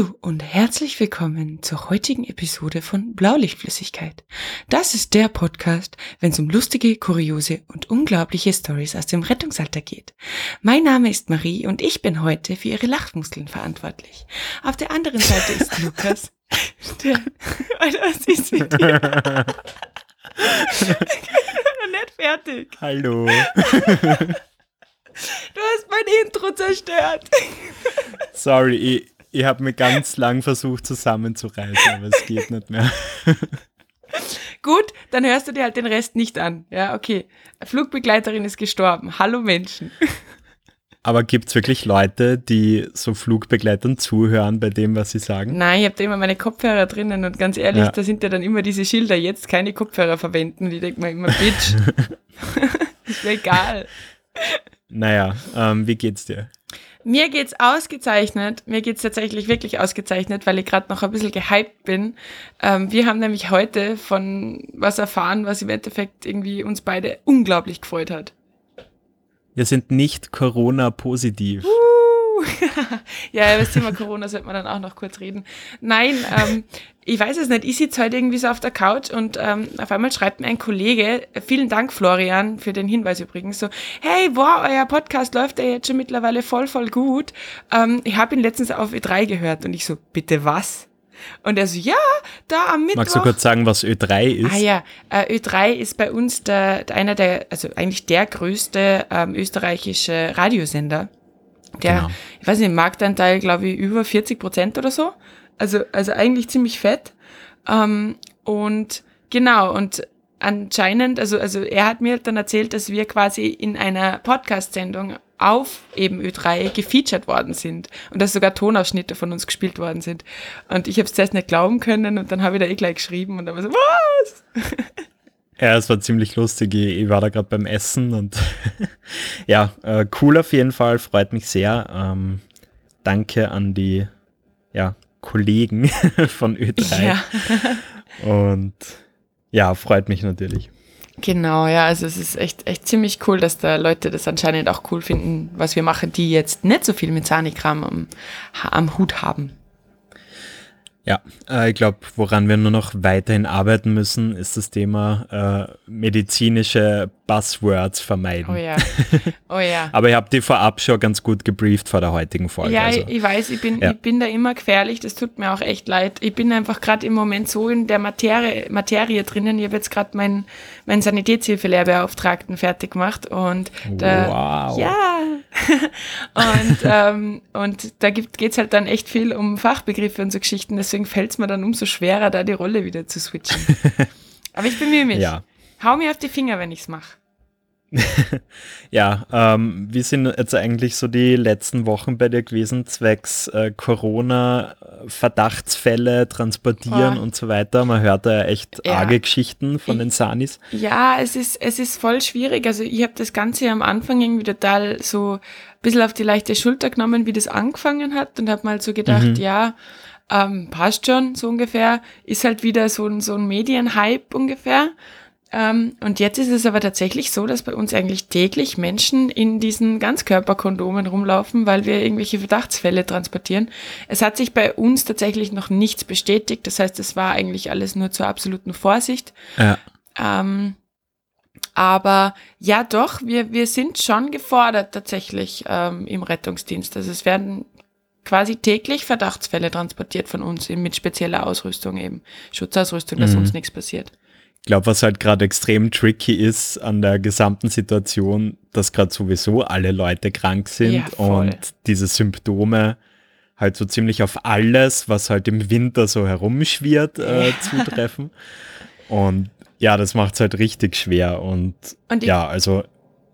Hallo und herzlich willkommen zur heutigen Episode von Blaulichtflüssigkeit. Das ist der Podcast, wenn es um lustige, kuriose und unglaubliche Stories aus dem Rettungsalter geht. Mein Name ist Marie und ich bin heute für ihre Lachmuskeln verantwortlich. Auf der anderen Seite ist Lukas. Der, Alter, was ist mit dir? nicht fertig. Hallo. Du hast mein Intro zerstört. Sorry, ich, ich habe mir ganz lang versucht zusammenzureißen, aber es geht nicht mehr. Gut, dann hörst du dir halt den Rest nicht an. Ja, okay. Flugbegleiterin ist gestorben. Hallo Menschen. Aber gibt es wirklich Leute, die so Flugbegleitern zuhören bei dem, was sie sagen? Nein, ich habe da immer meine Kopfhörer drinnen und ganz ehrlich, ja. da sind ja dann immer diese Schilder, jetzt keine Kopfhörer verwenden. Und ich denke mir immer, Bitch, ist mir egal. Naja, ähm, wie geht's dir? Mir geht's ausgezeichnet. Mir geht's tatsächlich wirklich ausgezeichnet, weil ich gerade noch ein bisschen gehypt bin. Ähm, wir haben nämlich heute von was erfahren, was im Endeffekt irgendwie uns beide unglaublich gefreut hat. Wir sind nicht Corona-positiv. Uh, ja, das Thema Corona sollte man dann auch noch kurz reden. Nein, ähm, ich weiß es nicht. Ich sitze heute irgendwie so auf der Couch und ähm, auf einmal schreibt mir ein Kollege, vielen Dank Florian für den Hinweis übrigens, so, hey, wow, euer Podcast läuft ja jetzt schon mittlerweile voll, voll gut. Ähm, ich habe ihn letztens auf Ö3 gehört und ich so, bitte was? Und er so, ja, da am Mittwoch. Magst du kurz sagen, was Ö3 ist? Ah ja, äh, Ö3 ist bei uns der, einer der, also eigentlich der größte ähm, österreichische Radiosender. Der, genau. ich weiß nicht, Marktanteil, glaube ich, über 40 Prozent oder so. Also, also eigentlich ziemlich fett. Ähm, und genau, und anscheinend, also, also er hat mir dann erzählt, dass wir quasi in einer Podcast-Sendung auf eben Ö3 gefeatured worden sind und dass sogar Tonausschnitte von uns gespielt worden sind. Und ich habe es zuerst nicht glauben können und dann habe ich da eh gleich geschrieben und dann war so, was? Ja, es war ziemlich lustig. Ich, war da gerade beim Essen und ja, äh, cool auf jeden Fall, freut mich sehr. Ähm, danke an die ja, Kollegen von Ö3. Ja. und ja, freut mich natürlich. Genau, ja, also es ist echt, echt ziemlich cool, dass da Leute das anscheinend auch cool finden, was wir machen, die jetzt nicht so viel mit Sanikram am, am Hut haben. Ja, äh, ich glaube, woran wir nur noch weiterhin arbeiten müssen, ist das Thema äh, medizinische Buzzwords vermeiden. Oh ja. Oh ja. Aber ich habe die vorab schon ganz gut gebrieft vor der heutigen Folge. Ja, also. ich weiß, ich bin, ja. ich bin da immer gefährlich, das tut mir auch echt leid. Ich bin einfach gerade im Moment so in der Materie, Materie drinnen. Ich habe jetzt gerade meinen mein Sanitätshilfelehrbeauftragten fertig gemacht und da, wow. ja. und, ähm, und da geht es halt dann echt viel um Fachbegriffe und so Geschichten. Deswegen fällt es mir dann umso schwerer, da die Rolle wieder zu switchen. Aber ich bemühe mich. Ja. Hau mir auf die Finger, wenn ich es mache. ja, ähm, wie sind jetzt eigentlich so die letzten Wochen bei dir gewesen, zwecks äh, Corona, Verdachtsfälle transportieren oh. und so weiter? Man hört da ja echt ja. arge Geschichten von den Sanis. Ja, es ist, es ist voll schwierig. Also ich habe das Ganze am Anfang irgendwie total so ein bisschen auf die leichte Schulter genommen, wie das angefangen hat und habe mal so gedacht, mhm. ja, ähm, passt schon, so ungefähr. Ist halt wieder so ein, so ein Medienhype ungefähr. Ähm, und jetzt ist es aber tatsächlich so, dass bei uns eigentlich täglich Menschen in diesen Ganzkörperkondomen rumlaufen, weil wir irgendwelche Verdachtsfälle transportieren. Es hat sich bei uns tatsächlich noch nichts bestätigt. Das heißt, es war eigentlich alles nur zur absoluten Vorsicht. Ja. Ähm, aber ja, doch, wir, wir sind schon gefordert tatsächlich ähm, im Rettungsdienst. Also es werden quasi täglich Verdachtsfälle transportiert von uns mit spezieller Ausrüstung eben. Schutzausrüstung, dass mhm. uns nichts passiert. Ich glaube, was halt gerade extrem tricky ist an der gesamten Situation, dass gerade sowieso alle Leute krank sind ja, und diese Symptome halt so ziemlich auf alles, was halt im Winter so herumschwirrt, äh, zutreffen. Und ja, das macht es halt richtig schwer. Und, und ja, also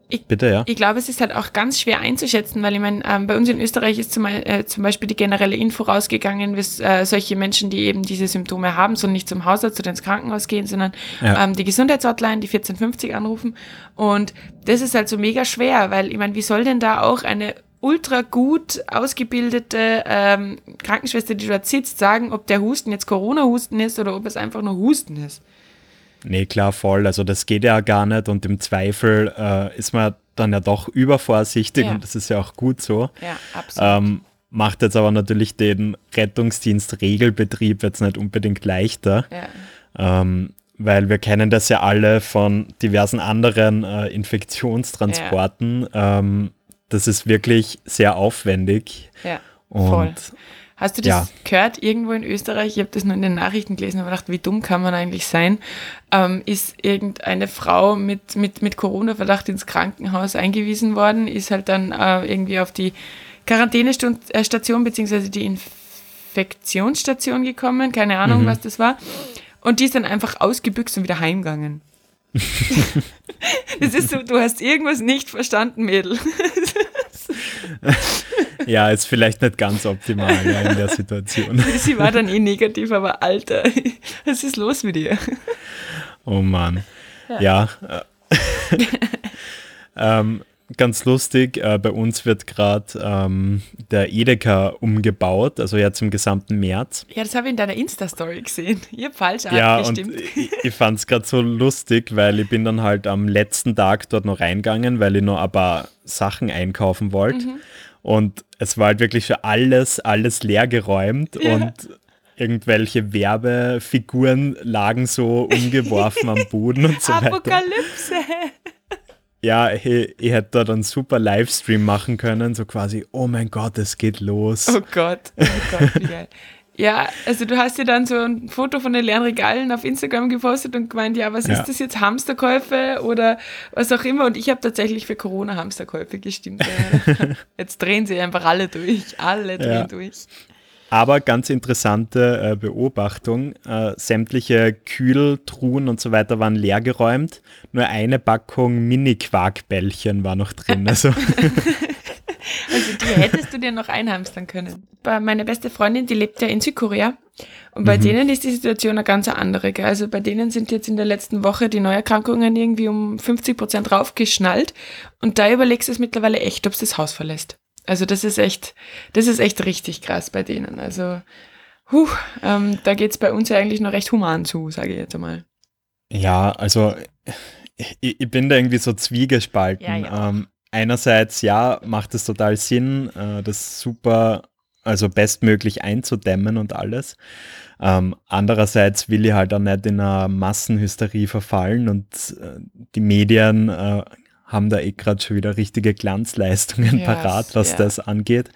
ich, Bitte, ja. Ich glaube, es ist halt auch ganz schwer einzuschätzen, weil ich meine, ähm, bei uns in Österreich ist zum, äh, zum, Beispiel die generelle Info rausgegangen, dass äh, solche Menschen, die eben diese Symptome haben, sollen nicht zum Hausarzt oder ins Krankenhaus gehen, sondern ja. ähm, die Gesundheitshotline, die 1450 anrufen. Und das ist halt so mega schwer, weil ich meine, wie soll denn da auch eine ultra gut ausgebildete ähm, Krankenschwester, die dort sitzt, sagen, ob der Husten jetzt Corona-Husten ist oder ob es einfach nur Husten ist? Nee, klar, voll. Also das geht ja gar nicht und im Zweifel äh, ist man dann ja doch übervorsichtig ja. und das ist ja auch gut so. Ja, absolut. Ähm, macht jetzt aber natürlich den Rettungsdienst Regelbetrieb jetzt nicht unbedingt leichter. Ja. Ähm, weil wir kennen das ja alle von diversen anderen äh, Infektionstransporten. Ja. Ähm, das ist wirklich sehr aufwendig. Ja, voll. Hast du das ja. gehört irgendwo in Österreich? Ich habe das nur in den Nachrichten gelesen und gedacht, wie dumm kann man eigentlich sein? Ähm, ist irgendeine Frau mit, mit, mit Corona-Verdacht ins Krankenhaus eingewiesen worden, ist halt dann äh, irgendwie auf die Quarantänestation beziehungsweise die Infektionsstation gekommen, keine Ahnung, mhm. was das war. Und die ist dann einfach ausgebüxt und wieder heimgegangen. das ist so, du hast irgendwas nicht verstanden, Mädel. ja, ist vielleicht nicht ganz optimal ja, in der Situation. Sie war dann eh negativ, aber Alter, was ist los mit ihr? Oh Mann. Ja. ja äh, ähm, ganz lustig, äh, bei uns wird gerade ähm, der Edeka umgebaut, also jetzt im gesamten März. Ja, das habe ich in deiner Insta-Story gesehen. Ihr habt falsch ja, abgestimmt. Und ich, ich fand es gerade so lustig, weil ich bin dann halt am letzten Tag dort noch reingegangen, weil ich noch ein paar Sachen einkaufen wollte. Mhm. Und es war halt wirklich für alles, alles leer geräumt ja. und irgendwelche Werbefiguren lagen so umgeworfen am Boden und so weiter. Apokalypse! ja, ich, ich hätte dort einen super Livestream machen können, so quasi, oh mein Gott, es geht los. Oh Gott, oh Gott, wie geil. Ja, also du hast dir dann so ein Foto von den leeren Regalen auf Instagram gepostet und gemeint, ja, was ja. ist das jetzt, Hamsterkäufe oder was auch immer. Und ich habe tatsächlich für Corona Hamsterkäufe gestimmt. jetzt drehen sie einfach alle durch, alle drehen ja. durch. Aber ganz interessante äh, Beobachtung, äh, sämtliche Kühltruhen und so weiter waren leergeräumt, nur eine Packung Mini-Quarkbällchen war noch drin. Also. also die hättest du dir noch einhamstern können. Meine beste Freundin, die lebt ja in Südkorea und bei mhm. denen ist die Situation eine ganz andere. Also bei denen sind jetzt in der letzten Woche die Neuerkrankungen irgendwie um 50 Prozent raufgeschnallt und da überlegst du es mittlerweile echt, ob es das Haus verlässt. Also das ist echt, das ist echt richtig krass bei denen. Also, huh, ähm, da geht's bei uns ja eigentlich noch recht human zu, sage ich jetzt einmal. Ja, also ich, ich bin da irgendwie so zwiegespalten. Ja, ja. Ähm, einerseits, ja, macht es total Sinn, äh, das super, also bestmöglich einzudämmen und alles. Ähm, andererseits will ich halt auch nicht in eine Massenhysterie verfallen und äh, die Medien äh, haben da eh gerade schon wieder richtige Glanzleistungen yes, parat, was yeah. das angeht.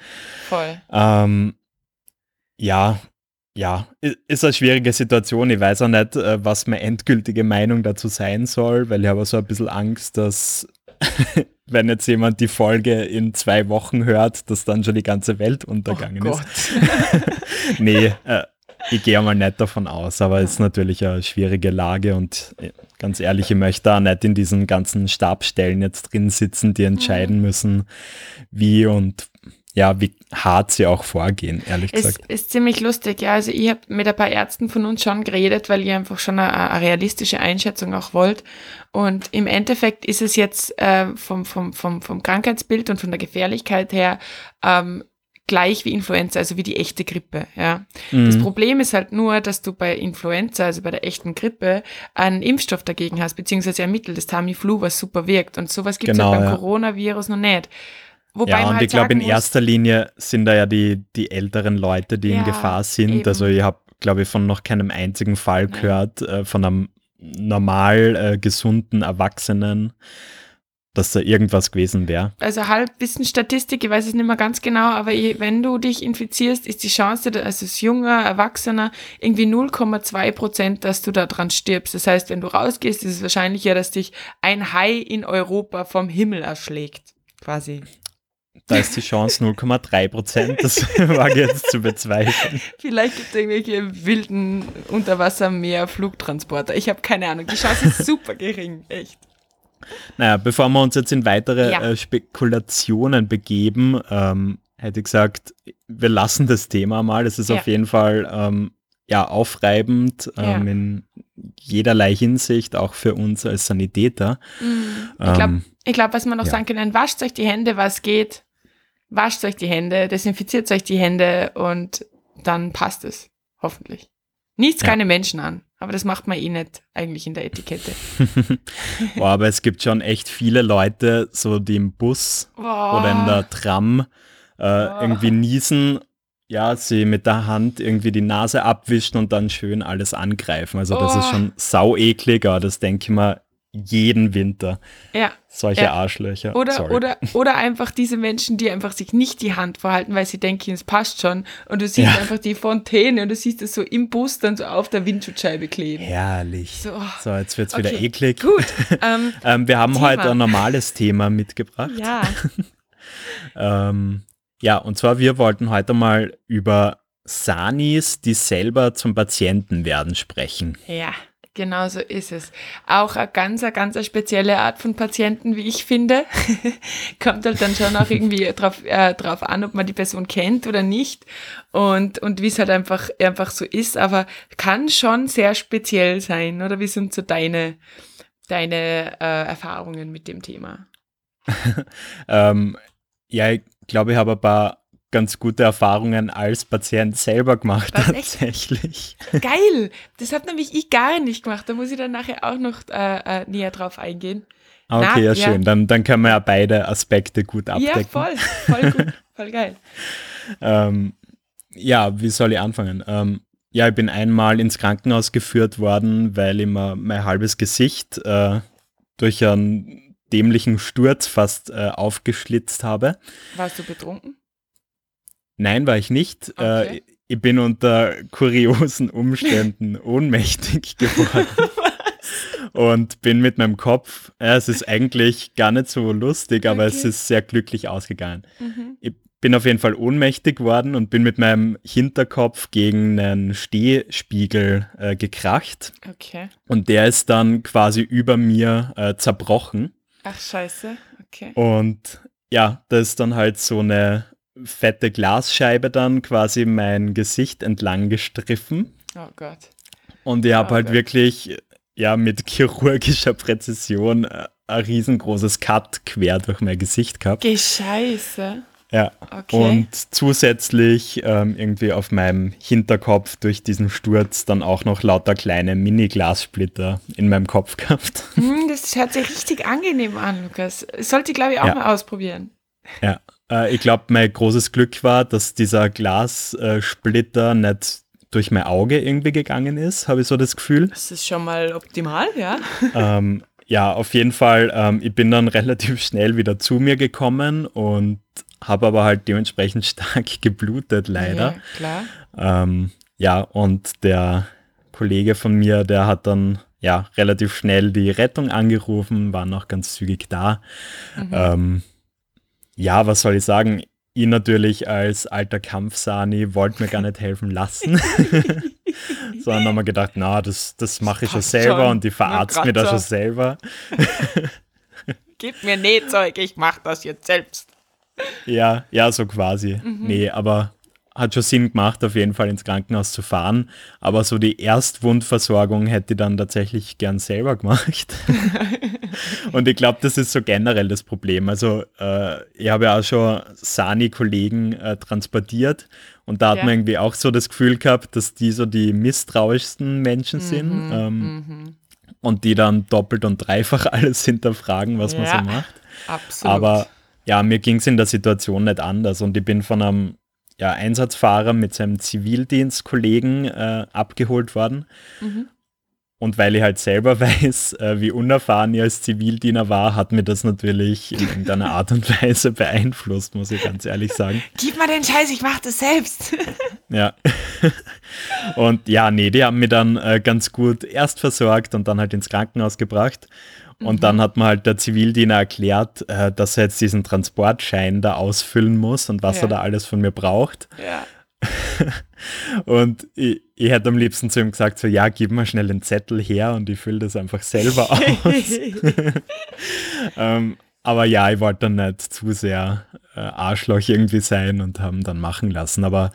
Voll. Ähm, ja, ja, ist eine schwierige Situation. Ich weiß auch nicht, äh, was meine endgültige Meinung dazu sein soll, weil ich habe so ein bisschen Angst, dass wenn jetzt jemand die Folge in zwei Wochen hört, dass dann schon die ganze Welt untergegangen oh ist. nee, äh, ich gehe mal nicht davon aus, aber es ist natürlich eine schwierige Lage und äh, ganz ehrlich, ich möchte da nicht in diesen ganzen Stabstellen jetzt drin sitzen, die entscheiden mhm. müssen, wie und ja, wie hart sie auch vorgehen, ehrlich es gesagt. Ist ziemlich lustig, ja. Also ich habe mit ein paar Ärzten von uns schon geredet, weil ihr einfach schon eine, eine realistische Einschätzung auch wollt. Und im Endeffekt ist es jetzt äh, vom, vom, vom, vom Krankheitsbild und von der Gefährlichkeit her ähm, gleich wie Influenza, also wie die echte Grippe. Ja. Mhm. Das Problem ist halt nur, dass du bei Influenza, also bei der echten Grippe, einen Impfstoff dagegen hast, beziehungsweise ein Mittel, das Tamiflu, was super wirkt. Und sowas gibt es genau, halt beim ja. Coronavirus noch nicht. Wobei ja, und halt ich glaube, in erster Linie sind da ja die, die älteren Leute, die ja, in Gefahr sind. Eben. Also ich habe, glaube ich, von noch keinem einzigen Fall gehört, äh, von einem normal äh, gesunden Erwachsenen, dass da irgendwas gewesen wäre. Also Halbwissen Statistik, ich weiß es nicht mehr ganz genau, aber wenn du dich infizierst, ist die Chance, also als junger Erwachsener, irgendwie 0,2 Prozent, dass du da dran stirbst. Das heißt, wenn du rausgehst, ist es wahrscheinlicher, dass dich ein Hai in Europa vom Himmel erschlägt, quasi. Da ist die Chance 0,3 Prozent, das ich jetzt zu bezweifeln. Vielleicht gibt es irgendwelche wilden Unterwassermeer-Flugtransporter. Ich habe keine Ahnung. Die Chance ist super gering, echt. Naja, bevor wir uns jetzt in weitere ja. äh, Spekulationen begeben, ähm, hätte ich gesagt, wir lassen das Thema mal. Es ist ja. auf jeden Fall ähm, ja, aufreibend ähm, ja. in jederlei Hinsicht, auch für uns als Sanitäter. Mhm. Ich glaube, ähm, glaub, was man noch sagen kann, wascht euch die Hände, was geht. Wascht euch die Hände, desinfiziert euch die Hände und dann passt es. Hoffentlich. Nichts keine Menschen an. Aber das macht man eh nicht eigentlich in der Etikette. Boah, aber es gibt schon echt viele Leute, so die im Bus Boah. oder in der Tram äh, oh. irgendwie niesen, ja, sie mit der Hand irgendwie die Nase abwischen und dann schön alles angreifen. Also das oh. ist schon sau eklig, aber das denke ich mal jeden Winter. Ja. Solche ja. Arschlöcher. Oder, oder, oder einfach diese Menschen, die einfach sich nicht die Hand vorhalten, weil sie denken, es passt schon. Und du siehst ja. einfach die Fontäne und du siehst es so im Bus dann so auf der Windschutzscheibe kleben. Herrlich. So, so jetzt wird es okay. wieder eklig. Gut. Ähm, ähm, wir haben Thema. heute ein normales Thema mitgebracht. Ja. ähm, ja, und zwar wir wollten heute mal über Sanis, die selber zum Patienten werden, sprechen. Ja. Genau so ist es. Auch eine ganz, eine ganz spezielle Art von Patienten, wie ich finde. Kommt halt dann schon auch irgendwie drauf, äh, drauf an, ob man die Person kennt oder nicht und, und wie es halt einfach, einfach so ist, aber kann schon sehr speziell sein, oder? Wie sind so deine, deine äh, Erfahrungen mit dem Thema? ähm, ja, ich glaube, ich habe ein paar ganz gute Erfahrungen als Patient selber gemacht, Was, tatsächlich. Echt? Geil! Das hat nämlich ich gar nicht gemacht. Da muss ich dann nachher auch noch äh, äh, näher drauf eingehen. Ah, okay, Na, ja, ja, schön. Dann, dann können wir ja beide Aspekte gut abdecken. Ja, voll, voll gut, voll geil. ähm, ja, wie soll ich anfangen? Ähm, ja, ich bin einmal ins Krankenhaus geführt worden, weil ich mir mein halbes Gesicht äh, durch einen dämlichen Sturz fast äh, aufgeschlitzt habe. Warst du betrunken? Nein, war ich nicht. Äh, okay. Äh, ich bin unter kuriosen Umständen ohnmächtig geworden. und bin mit meinem Kopf, ja, es ist eigentlich gar nicht so lustig, aber okay. es ist sehr glücklich ausgegangen. Mhm. Ich bin auf jeden Fall ohnmächtig geworden und bin mit meinem Hinterkopf gegen einen Stehspiegel äh, gekracht. Okay. Und der ist dann quasi über mir äh, zerbrochen. Ach scheiße, okay. Und ja, da ist dann halt so eine fette Glasscheibe dann quasi mein Gesicht entlang gestriffen. Oh Gott. Und ich habe oh halt Gott. wirklich ja mit chirurgischer Präzision äh, ein riesengroßes Cut quer durch mein Gesicht gehabt. Gescheiße. Ja. Okay. Und zusätzlich ähm, irgendwie auf meinem Hinterkopf durch diesen Sturz dann auch noch lauter kleine Mini-Glassplitter in meinem Kopf gehabt. Mm, das hört sich richtig angenehm an, Lukas. Sollte ich, glaube ich, auch ja. mal ausprobieren. Ja. Äh, ich glaube, mein großes Glück war, dass dieser Glassplitter nicht durch mein Auge irgendwie gegangen ist, habe ich so das Gefühl. Das ist schon mal optimal, ja. Ähm, ja, auf jeden Fall. Ähm, ich bin dann relativ schnell wieder zu mir gekommen und habe aber halt dementsprechend stark geblutet, leider. Ja, klar. Ähm, ja, und der Kollege von mir, der hat dann ja relativ schnell die Rettung angerufen, war noch ganz zügig da. Mhm. Ähm, ja, was soll ich sagen? Ich natürlich als alter Kampfsani wollte mir gar nicht helfen lassen. Sondern haben wir gedacht, na, das, das mache ich schon selber schon. und die verarzt mir das schon selber. Gib mir Nähzeug, ich mache das jetzt selbst. Ja, ja, so quasi. Mhm. Nee, aber hat schon Sinn gemacht, auf jeden Fall ins Krankenhaus zu fahren. Aber so die Erstwundversorgung hätte ich dann tatsächlich gern selber gemacht. und ich glaube, das ist so generell das Problem. Also äh, ich habe ja auch schon Sani-Kollegen äh, transportiert und da hat ja. man irgendwie auch so das Gefühl gehabt, dass die so die misstrauischsten Menschen mhm, sind. Ähm, mhm. Und die dann doppelt und dreifach alles hinterfragen, was ja, man so macht. Absolut. Aber ja, mir ging es in der Situation nicht anders und ich bin von einem ja, Einsatzfahrer mit seinem Zivildienstkollegen äh, abgeholt worden. Mhm. Und weil ich halt selber weiß, äh, wie unerfahren ich als Zivildiener war, hat mir das natürlich in irgendeiner Art und Weise beeinflusst, muss ich ganz ehrlich sagen. Gib mal den Scheiß, ich mach das selbst. ja. Und ja, nee, die haben mir dann äh, ganz gut erst versorgt und dann halt ins Krankenhaus gebracht. Und mhm. dann hat mir halt der Zivildiener erklärt, äh, dass er jetzt diesen Transportschein da ausfüllen muss und was ja. er da alles von mir braucht. Ja. und ich, ich, hätte am liebsten zu ihm gesagt, so ja, gib mal schnell den Zettel her und ich fülle das einfach selber aus. ähm, aber ja, ich wollte dann nicht zu sehr äh, Arschloch irgendwie sein und haben dann machen lassen. Aber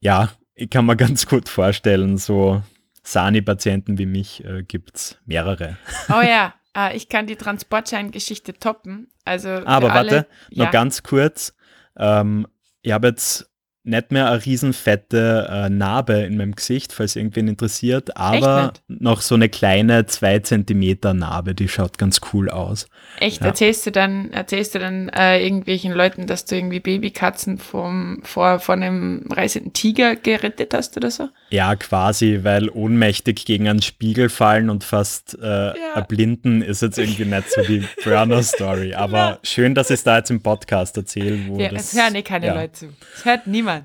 ja, ich kann mir ganz gut vorstellen, so Sani-Patienten wie mich äh, gibt es mehrere. Oh ja, Ah, ich kann die Transportscheingeschichte toppen. Also Aber warte, alle, noch ja. ganz kurz. Ähm, ich habe jetzt nicht mehr eine riesenfette äh, Narbe in meinem Gesicht, falls irgendwen interessiert, aber noch so eine kleine 2 cm Narbe, die schaut ganz cool aus. Echt? Ja. Erzählst du dann, erzählst du dann äh, irgendwelchen Leuten, dass du irgendwie Babykatzen vom, vor, vor einem reißenden Tiger gerettet hast oder so? Ja, quasi, weil ohnmächtig gegen einen Spiegel fallen und fast äh, ja. erblinden ist jetzt irgendwie nicht so die Burner-Story. Aber ja. schön, dass ich es da jetzt im Podcast erzähle. Wo ja, das, es hören eh keine Leute zu. Es hört niemand.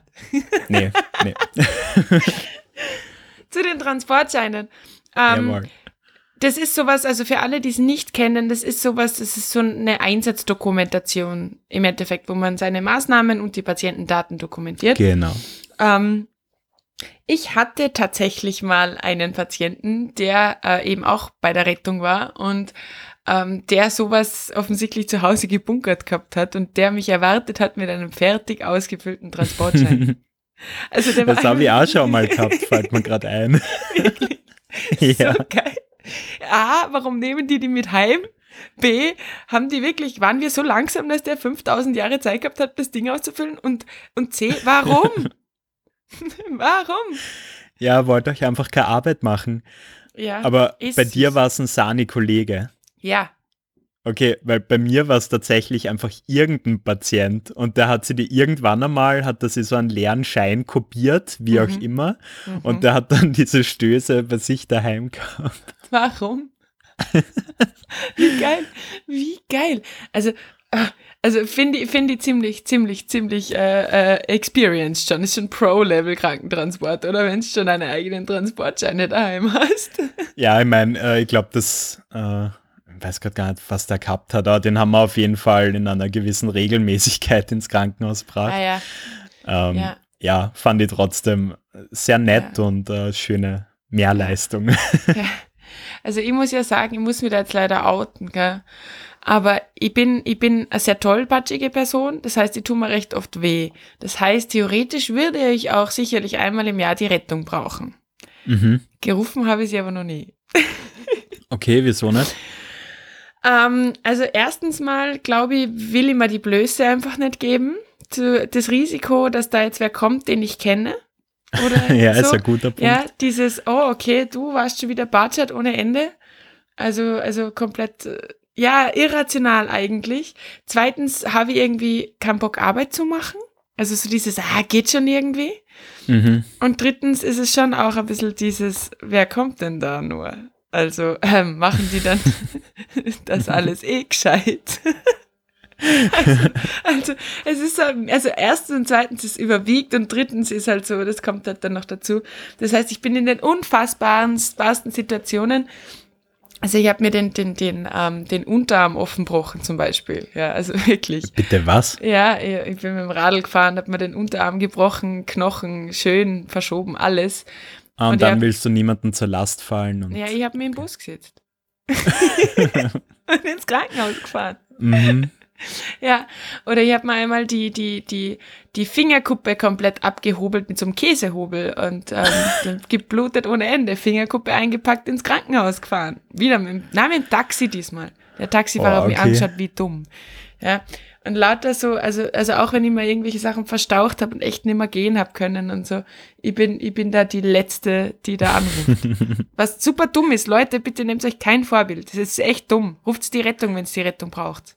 Nee, nee. Zu den Transportscheinen. Ähm, das ist sowas, also für alle, die es nicht kennen, das ist sowas, das ist so eine Einsatzdokumentation im Endeffekt, wo man seine Maßnahmen und die Patientendaten dokumentiert. Genau. Ähm, ich hatte tatsächlich mal einen Patienten, der äh, eben auch bei der Rettung war und ähm, der sowas offensichtlich zu Hause gebunkert gehabt hat und der mich erwartet hat mit einem fertig ausgefüllten Transportschein. also der das habe ich auch schon mal gehabt, fällt mir gerade ein. ja. So geil. A, warum nehmen die die mit heim? B, haben die wirklich, waren wir so langsam, dass der 5000 Jahre Zeit gehabt hat, das Ding auszufüllen? Und, und C, warum? warum? Ja, wollt euch einfach keine Arbeit machen. Ja. Aber bei dir war es ein Sani-Kollege. Ja. Okay, weil bei mir war es tatsächlich einfach irgendein Patient und der hat sie die irgendwann einmal, hat er sie so einen leeren Schein kopiert, wie mhm. auch immer, mhm. und der hat dann diese Stöße bei sich daheim gehabt. Warum? wie geil, wie geil. Also, ah, also finde ich, find ich ziemlich, ziemlich, ziemlich äh, äh, experienced schon. Ist schon Pro-Level Krankentransport, oder wenn du schon einen eigenen Transportschein daheim hast. Ja, ich meine, äh, ich glaube, das äh, weiß gerade gar nicht, was der gehabt hat, aber den haben wir auf jeden Fall in einer gewissen Regelmäßigkeit ins Krankenhaus gebracht. Ah, ja. Ähm, ja. ja. fand ich trotzdem sehr nett ja. und äh, schöne Mehrleistung. Also ich muss ja sagen, ich muss mich da jetzt leider outen, gell? Aber ich bin, ich bin eine sehr tollpatschige Person, das heißt, ich tue mir recht oft weh. Das heißt, theoretisch würde ich auch sicherlich einmal im Jahr die Rettung brauchen. Mhm. Gerufen habe ich sie aber noch nie. Okay, wieso nicht? Ähm, also erstens mal, glaube ich, will ich mir die Blöße einfach nicht geben. Zu, das Risiko, dass da jetzt wer kommt, den ich kenne. Oder ja, so. ist ein guter Punkt. Ja, dieses, oh, okay, du warst schon wieder Barchat ohne Ende. Also, also komplett, äh, ja, irrational eigentlich. Zweitens habe ich irgendwie keinen Bock, Arbeit zu machen. Also so dieses, ah, geht schon irgendwie. Mhm. Und drittens ist es schon auch ein bisschen dieses, wer kommt denn da nur? Also ähm, machen die dann das alles eh gescheit. also, also, es ist so, also erstens und zweitens ist überwiegt und drittens ist halt so, das kommt halt dann noch dazu. Das heißt, ich bin in den unfassbaren Situationen. Also ich habe mir den, den, den, ähm, den Unterarm offenbrochen zum Beispiel. Ja, also wirklich. Bitte was? Ja, ich bin mit dem Radl gefahren, habe mir den Unterarm gebrochen, Knochen schön verschoben, alles. Ah, und, und dann hab, willst du niemanden zur Last fallen. Und ja, ich habe mir im Bus gesetzt. und ins Krankenhaus gefahren. Mhm. Ja, oder ich habe mir einmal die, die, die, die Fingerkuppe komplett abgehobelt mit so einem Käsehobel und ähm, geblutet ohne Ende. Fingerkuppe eingepackt ins Krankenhaus gefahren. Wieder mit, nein, mit dem Taxi diesmal. Der Taxifahrer oh, okay. hat mich angeschaut, wie dumm. Ja, und lauter so, also, also auch wenn ich mal irgendwelche Sachen verstaucht habe und echt nicht mehr gehen habe können und so, ich bin, ich bin da die Letzte, die da anruft. Was super dumm ist, Leute, bitte nehmt euch kein Vorbild. Das ist echt dumm. Ruft die Rettung, wenn es die Rettung braucht.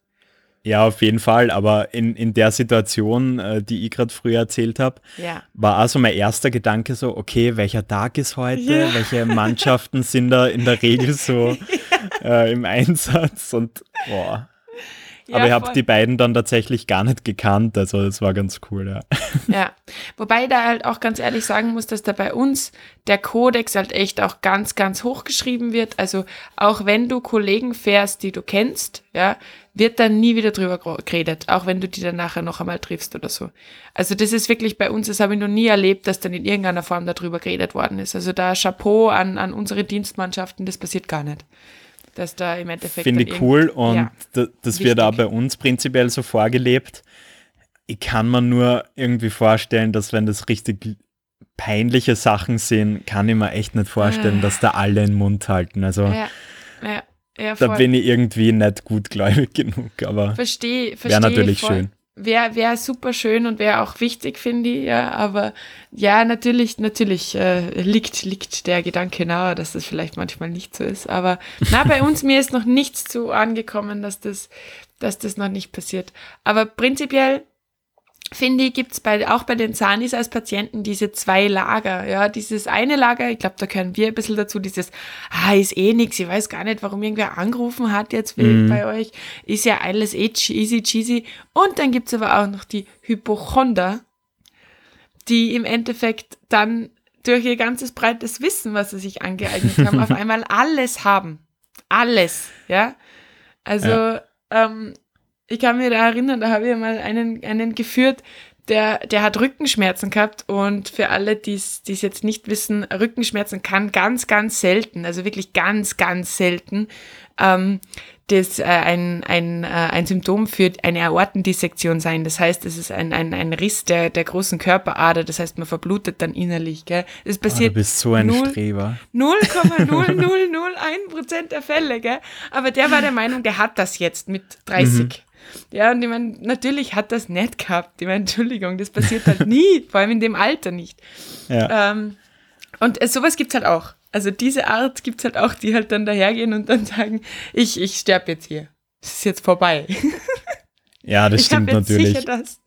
Ja, auf jeden Fall. Aber in, in der Situation, äh, die ich gerade früher erzählt habe, ja. war also mein erster Gedanke so, okay, welcher Tag ist heute? Ja. Welche Mannschaften sind da in der Regel so ja. äh, im Einsatz? Und boah, ja, Aber ich habe die beiden dann tatsächlich gar nicht gekannt, also das war ganz cool, ja. Ja, wobei ich da halt auch ganz ehrlich sagen muss, dass da bei uns der Kodex halt echt auch ganz, ganz hoch geschrieben wird. Also auch wenn du Kollegen fährst, die du kennst, ja, wird dann nie wieder drüber geredet, auch wenn du die dann nachher noch einmal triffst oder so. Also das ist wirklich bei uns, das habe ich noch nie erlebt, dass dann in irgendeiner Form darüber geredet worden ist. Also da Chapeau an, an unsere Dienstmannschaften, das passiert gar nicht dass da im Endeffekt. Finde ich cool und ja, das wichtig. wird auch bei uns prinzipiell so vorgelebt. Ich kann mir nur irgendwie vorstellen, dass wenn das richtig peinliche Sachen sind, kann ich mir echt nicht vorstellen, ah. dass da alle den Mund halten. Also ja, ja, da bin ich irgendwie nicht gutgläubig genug, aber verstehe, wäre natürlich voll. schön. Wäre wär super schön und wäre auch wichtig, finde ich, ja. Aber ja, natürlich, natürlich äh, liegt, liegt der Gedanke nahe, dass das vielleicht manchmal nicht so ist. Aber na, bei uns, mir ist noch nichts zu angekommen, dass das, dass das noch nicht passiert. Aber prinzipiell finde ich, gibt's bei, auch bei den Zanis als Patienten diese zwei Lager. Ja, dieses eine Lager, ich glaube, da können wir ein bisschen dazu, dieses, ah, ist eh nix, ich weiß gar nicht, warum irgendwer angerufen hat jetzt mhm. bei euch, ist ja alles eh easy cheesy. Und dann gibt's aber auch noch die Hypochonder, die im Endeffekt dann durch ihr ganzes breites Wissen, was sie sich angeeignet haben, auf einmal alles haben. Alles, ja. Also, ja. Ähm, ich kann mir da erinnern, da habe ich mal einen, einen geführt, der, der hat Rückenschmerzen gehabt und für alle, die es jetzt nicht wissen, Rückenschmerzen kann ganz, ganz selten, also wirklich ganz, ganz selten, ähm, das äh, ein, ein, äh, ein Symptom für eine Aortendissektion sein. Das heißt, es ist ein, ein, ein Riss der, der großen Körperader, das heißt, man verblutet dann innerlich. Gell? Das passiert oh, du bist so ein 0, Streber. 0,0001 Prozent der Fälle. Gell? Aber der war der Meinung, der hat das jetzt mit 30. Mhm. Ja, und ich meine, natürlich hat das nicht gehabt. Ich meine, Entschuldigung, das passiert halt nie, vor allem in dem Alter nicht. Ja. Ähm, und äh, sowas gibt es halt auch. Also diese Art gibt es halt auch, die halt dann dahergehen und dann sagen, ich, ich sterbe jetzt hier. Es ist jetzt vorbei. Ja, das ich stimmt jetzt natürlich. Sicher das.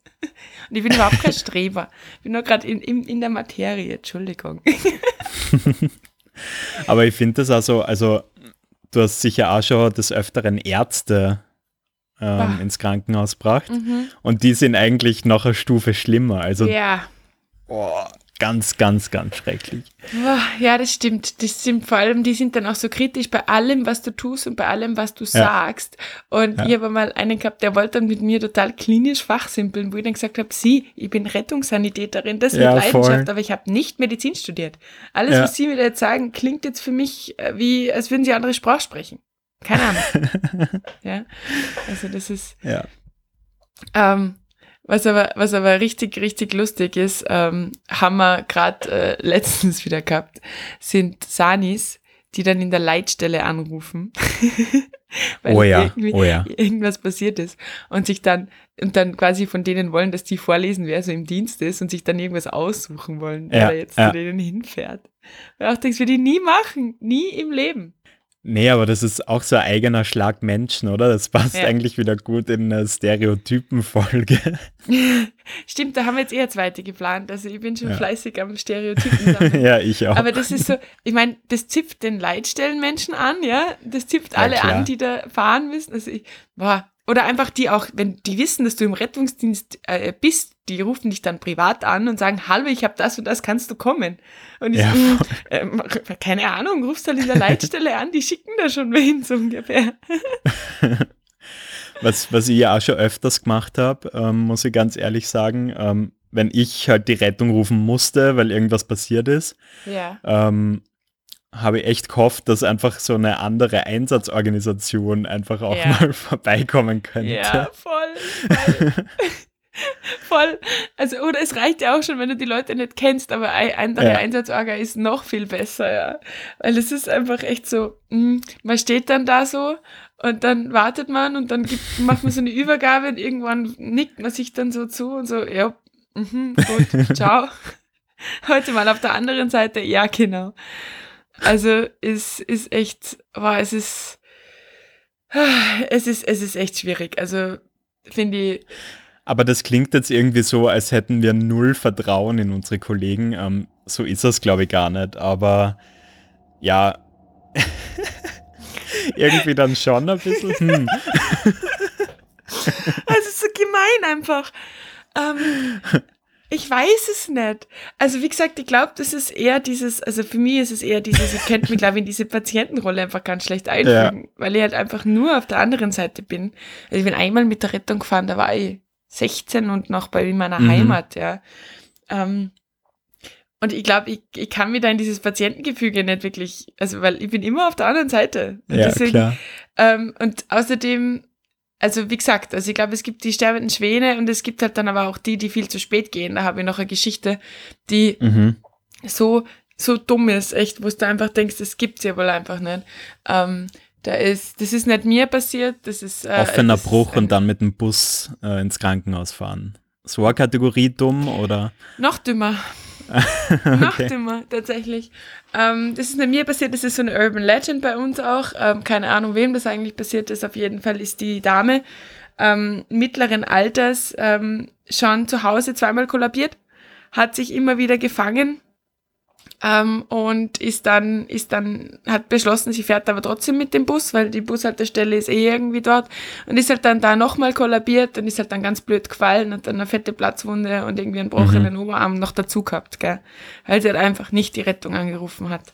Und ich bin überhaupt kein Streber. Ich bin nur gerade in, in, in der Materie, Entschuldigung. Aber ich finde das also, also du hast sicher auch schon des Öfteren Ärzte ähm, ins Krankenhaus gebracht. Mhm. Und die sind eigentlich noch eine Stufe schlimmer. Also ja. Oh, ganz, ganz, ganz schrecklich. Ja, das stimmt. Das stimmt. Vor allem, die sind dann auch so kritisch bei allem, was du tust und bei allem, was du ja. sagst. Und ja. ich habe mal einen gehabt, der wollte dann mit mir total klinisch fachsimpeln, wo ich dann gesagt habe, sie, ich bin Rettungssanitäterin, das ja, mit Leidenschaft, voll. aber ich habe nicht Medizin studiert. Alles, was Sie mir jetzt sagen, klingt jetzt für mich äh, wie, als würden Sie andere Sprache sprechen. Keine Ahnung. ja. Also das ist. Ja. Ähm, was aber, was aber richtig, richtig lustig ist, ähm, haben wir gerade äh, letztens wieder gehabt, sind Sanis, die dann in der Leitstelle anrufen, weil oh ja, oh ja. irgendwas passiert ist und sich dann und dann quasi von denen wollen, dass die vorlesen, wer so im Dienst ist und sich dann irgendwas aussuchen wollen, wer ja, jetzt ja. zu denen hinfährt. Und auch denkst, wir die nie machen, nie im Leben. Nee, aber das ist auch so ein eigener Schlag Menschen, oder? Das passt ja. eigentlich wieder gut in eine Stereotypenfolge. Stimmt, da haben wir jetzt eher zweite geplant. Also ich bin schon ja. fleißig am Stereotypen sammeln. ja, ich auch. Aber das ist so, ich meine, das zipft den Leitstellenmenschen an, ja? Das zipft ja, alle klar. an, die da fahren müssen. Also ich, boah, oder einfach die auch, wenn die wissen, dass du im Rettungsdienst äh, bist, die rufen dich dann privat an und sagen, hallo, ich habe das und das, kannst du kommen? Und ich ja, ähm, keine Ahnung, rufst halt in der Leitstelle an, die schicken da schon wen so ungefähr. was, was ich ja auch schon öfters gemacht habe, ähm, muss ich ganz ehrlich sagen, ähm, wenn ich halt die Rettung rufen musste, weil irgendwas passiert ist, ja. ähm, habe ich echt gehofft, dass einfach so eine andere Einsatzorganisation einfach auch ja. mal vorbeikommen könnte. Ja, voll. voll. Voll. Also, oder es reicht ja auch schon, wenn du die Leute nicht kennst, aber ein andere ja. Einsatzorga ist noch viel besser, ja. Weil es ist einfach echt so, mh, hm, man steht dann da so und dann wartet man und dann gibt, macht man so eine Übergabe und irgendwann nickt man sich dann so zu und so, ja, mh, gut, ciao. Heute mal auf der anderen Seite, ja, genau. Also es ist echt, wow, es ist, es ist, es ist echt schwierig. Also finde ich. Aber das klingt jetzt irgendwie so, als hätten wir null Vertrauen in unsere Kollegen. Ähm, so ist das, glaube ich, gar nicht. Aber ja, irgendwie dann schon ein bisschen. Hm. Es ist so gemein einfach. Ähm, ich weiß es nicht. Also wie gesagt, ich glaube, das ist eher dieses, also für mich ist es eher dieses, ich könnte mich, glaube ich, in diese Patientenrolle einfach ganz schlecht einfügen, ja. weil ich halt einfach nur auf der anderen Seite bin. Also ich bin einmal mit der Rettung gefahren, da war ich 16 und noch bei meiner mhm. Heimat, ja. Ähm, und ich glaube, ich, ich kann mir da in dieses Patientengefüge nicht wirklich, also weil ich bin immer auf der anderen Seite. Und ja, deswegen, klar. Ähm, und außerdem also wie gesagt, also ich glaube, es gibt die sterbenden Schwäne und es gibt halt dann aber auch die, die viel zu spät gehen. Da habe ich noch eine Geschichte, die mhm. so, so dumm ist, echt, wo du einfach denkst, das gibt's ja wohl einfach nicht. Ähm, Da ist, das ist nicht mir passiert, das ist. Äh, Offener das Bruch ist und dann mit dem Bus äh, ins Krankenhaus fahren. So eine Kategorie dumm oder? Noch dümmer. okay. Noch dümmer, tatsächlich. Ähm, das ist nicht mir passiert, das ist so eine Urban Legend bei uns auch. Ähm, keine Ahnung, wem das eigentlich passiert ist. Auf jeden Fall ist die Dame ähm, mittleren Alters ähm, schon zu Hause zweimal kollabiert, hat sich immer wieder gefangen ähm, und ist dann, ist dann, hat beschlossen, sie fährt aber trotzdem mit dem Bus, weil die Bushaltestelle ist eh irgendwie dort und ist halt dann da nochmal kollabiert und ist halt dann ganz blöd gefallen, hat dann eine fette Platzwunde und irgendwie einen brochenen mhm. Oberarm noch dazu gehabt, gell? Weil sie halt einfach nicht die Rettung angerufen hat.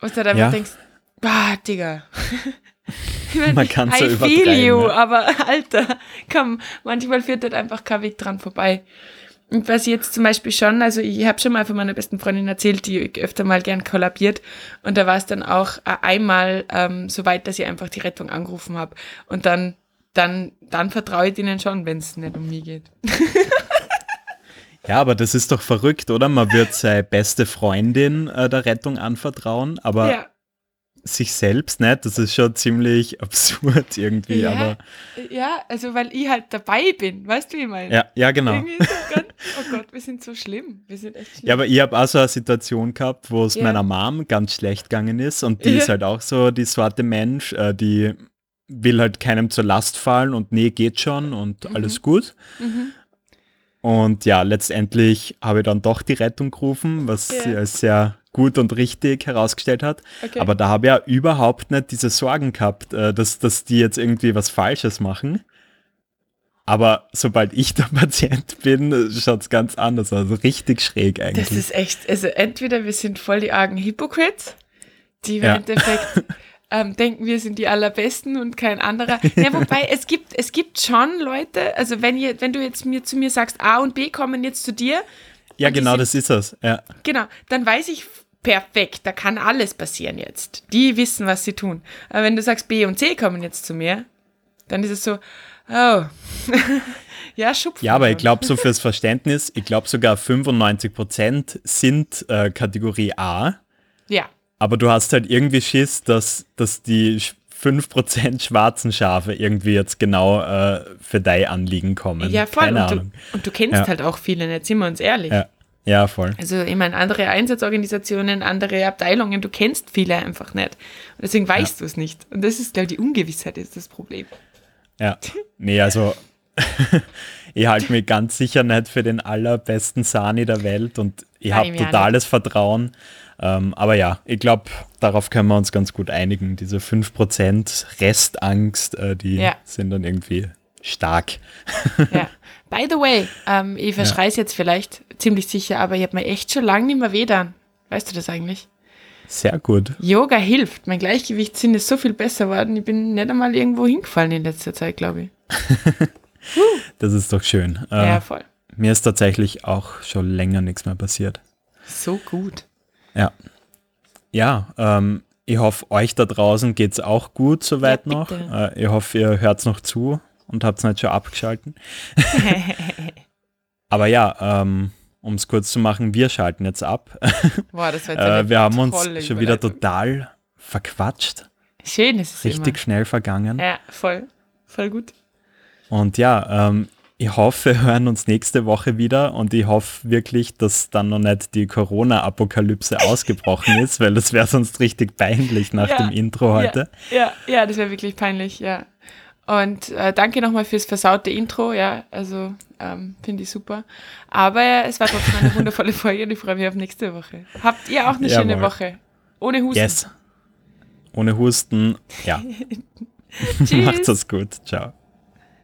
Und du halt einfach ja. denkst, bah, Digga. Man kann so feel you, ne? aber Alter, komm, manchmal führt halt einfach kein Weg dran vorbei. Und was ich jetzt zum Beispiel schon, also ich habe schon mal von meiner besten Freundin erzählt, die öfter mal gern kollabiert. Und da war es dann auch äh, einmal ähm, so weit, dass ich einfach die Rettung angerufen habe. Und dann, dann, dann vertraue ich ihnen schon, wenn es nicht um mich geht. Ja, aber das ist doch verrückt, oder? Man wird seine beste Freundin äh, der Rettung anvertrauen, aber ja sich selbst nicht. Das ist schon ziemlich absurd irgendwie. Ja, aber ja also weil ich halt dabei bin, weißt du, wie ich meine? Ja, ja genau. oh Gott, wir sind so schlimm. Wir sind echt schlimm. Ja, aber ich habe auch so eine Situation gehabt, wo es ja. meiner Mom ganz schlecht gegangen ist und die ja. ist halt auch so die Sorte Mensch, äh, die will halt keinem zur Last fallen und nee, geht schon und mhm. alles gut. Mhm. Und ja, letztendlich habe ich dann doch die Rettung gerufen, was als sehr gut und richtig herausgestellt hat. Okay. Aber da habe ich ja überhaupt nicht diese Sorgen gehabt, äh, dass, dass die jetzt irgendwie was Falsches machen. Aber sobald ich der Patient bin, schaut es ganz anders aus. Also richtig schräg eigentlich. Das ist echt, also entweder wir sind voll die argen Hypocrites, die im ja. Endeffekt ähm, denken, wir sind die allerbesten und kein anderer. Ja, wobei es gibt, es gibt schon Leute, also wenn, ihr, wenn du jetzt mir zu mir sagst, A und B kommen jetzt zu dir, ja, genau, sind, das ist es. Ja. Genau, dann weiß ich perfekt, da kann alles passieren jetzt. Die wissen, was sie tun. Aber wenn du sagst, B und C kommen jetzt zu mir, dann ist es so, oh, ja, schupfen. Ja, aber ich glaube, so fürs Verständnis, ich glaube sogar 95 Prozent sind äh, Kategorie A. Ja. Aber du hast halt irgendwie Schiss, dass, dass die 5% schwarzen Schafe irgendwie jetzt genau äh, für dein Anliegen kommen. Ja, voll. Keine und, Ahnung. Du, und du kennst ja. halt auch viele nicht, sind wir uns ehrlich. Ja. ja, voll. Also ich meine, andere Einsatzorganisationen, andere Abteilungen, du kennst viele einfach nicht. Und deswegen weißt ja. du es nicht. Und das ist, glaube ich, die Ungewissheit ist das Problem. Ja, nee, also ich halte mich ganz sicher nicht für den allerbesten Sani der Welt und ich habe totales Vertrauen ähm, aber ja, ich glaube, darauf können wir uns ganz gut einigen. Diese 5% Restangst, äh, die ja. sind dann irgendwie stark. Ja. By the way, ähm, ich verschreie es ja. jetzt vielleicht ziemlich sicher, aber ich habe mir echt schon lange nicht mehr weh Weißt du das eigentlich? Sehr gut. Yoga hilft. Mein Gleichgewichtssinn ist so viel besser geworden. Ich bin nicht einmal irgendwo hingefallen in letzter Zeit, glaube ich. das ist doch schön. Äh, ja, voll. Mir ist tatsächlich auch schon länger nichts mehr passiert. So gut. Ja. Ja, ähm, ich hoffe, euch da draußen geht es auch gut soweit ja, noch. Äh, ich hoffe, ihr hört noch zu und habt es nicht schon abgeschalten. Aber ja, ähm, um es kurz zu machen, wir schalten jetzt ab. Boah, das wird äh, wir haben uns schon wieder total verquatscht. Schön ist es Richtig immer. schnell vergangen. Ja, voll. Voll gut. Und ja, ähm, ich hoffe, wir hören uns nächste Woche wieder und ich hoffe wirklich, dass dann noch nicht die Corona-Apokalypse ausgebrochen ist, weil das wäre sonst richtig peinlich nach ja, dem Intro heute. Ja, ja, ja das wäre wirklich peinlich, ja. Und äh, danke nochmal fürs versaute Intro, ja, also ähm, finde ich super. Aber es war trotzdem eine wundervolle Folge und ich freue mich auf nächste Woche. Habt ihr auch eine Jawohl. schöne Woche? Ohne Husten? Yes. Ohne Husten, ja. Macht's gut. Ciao.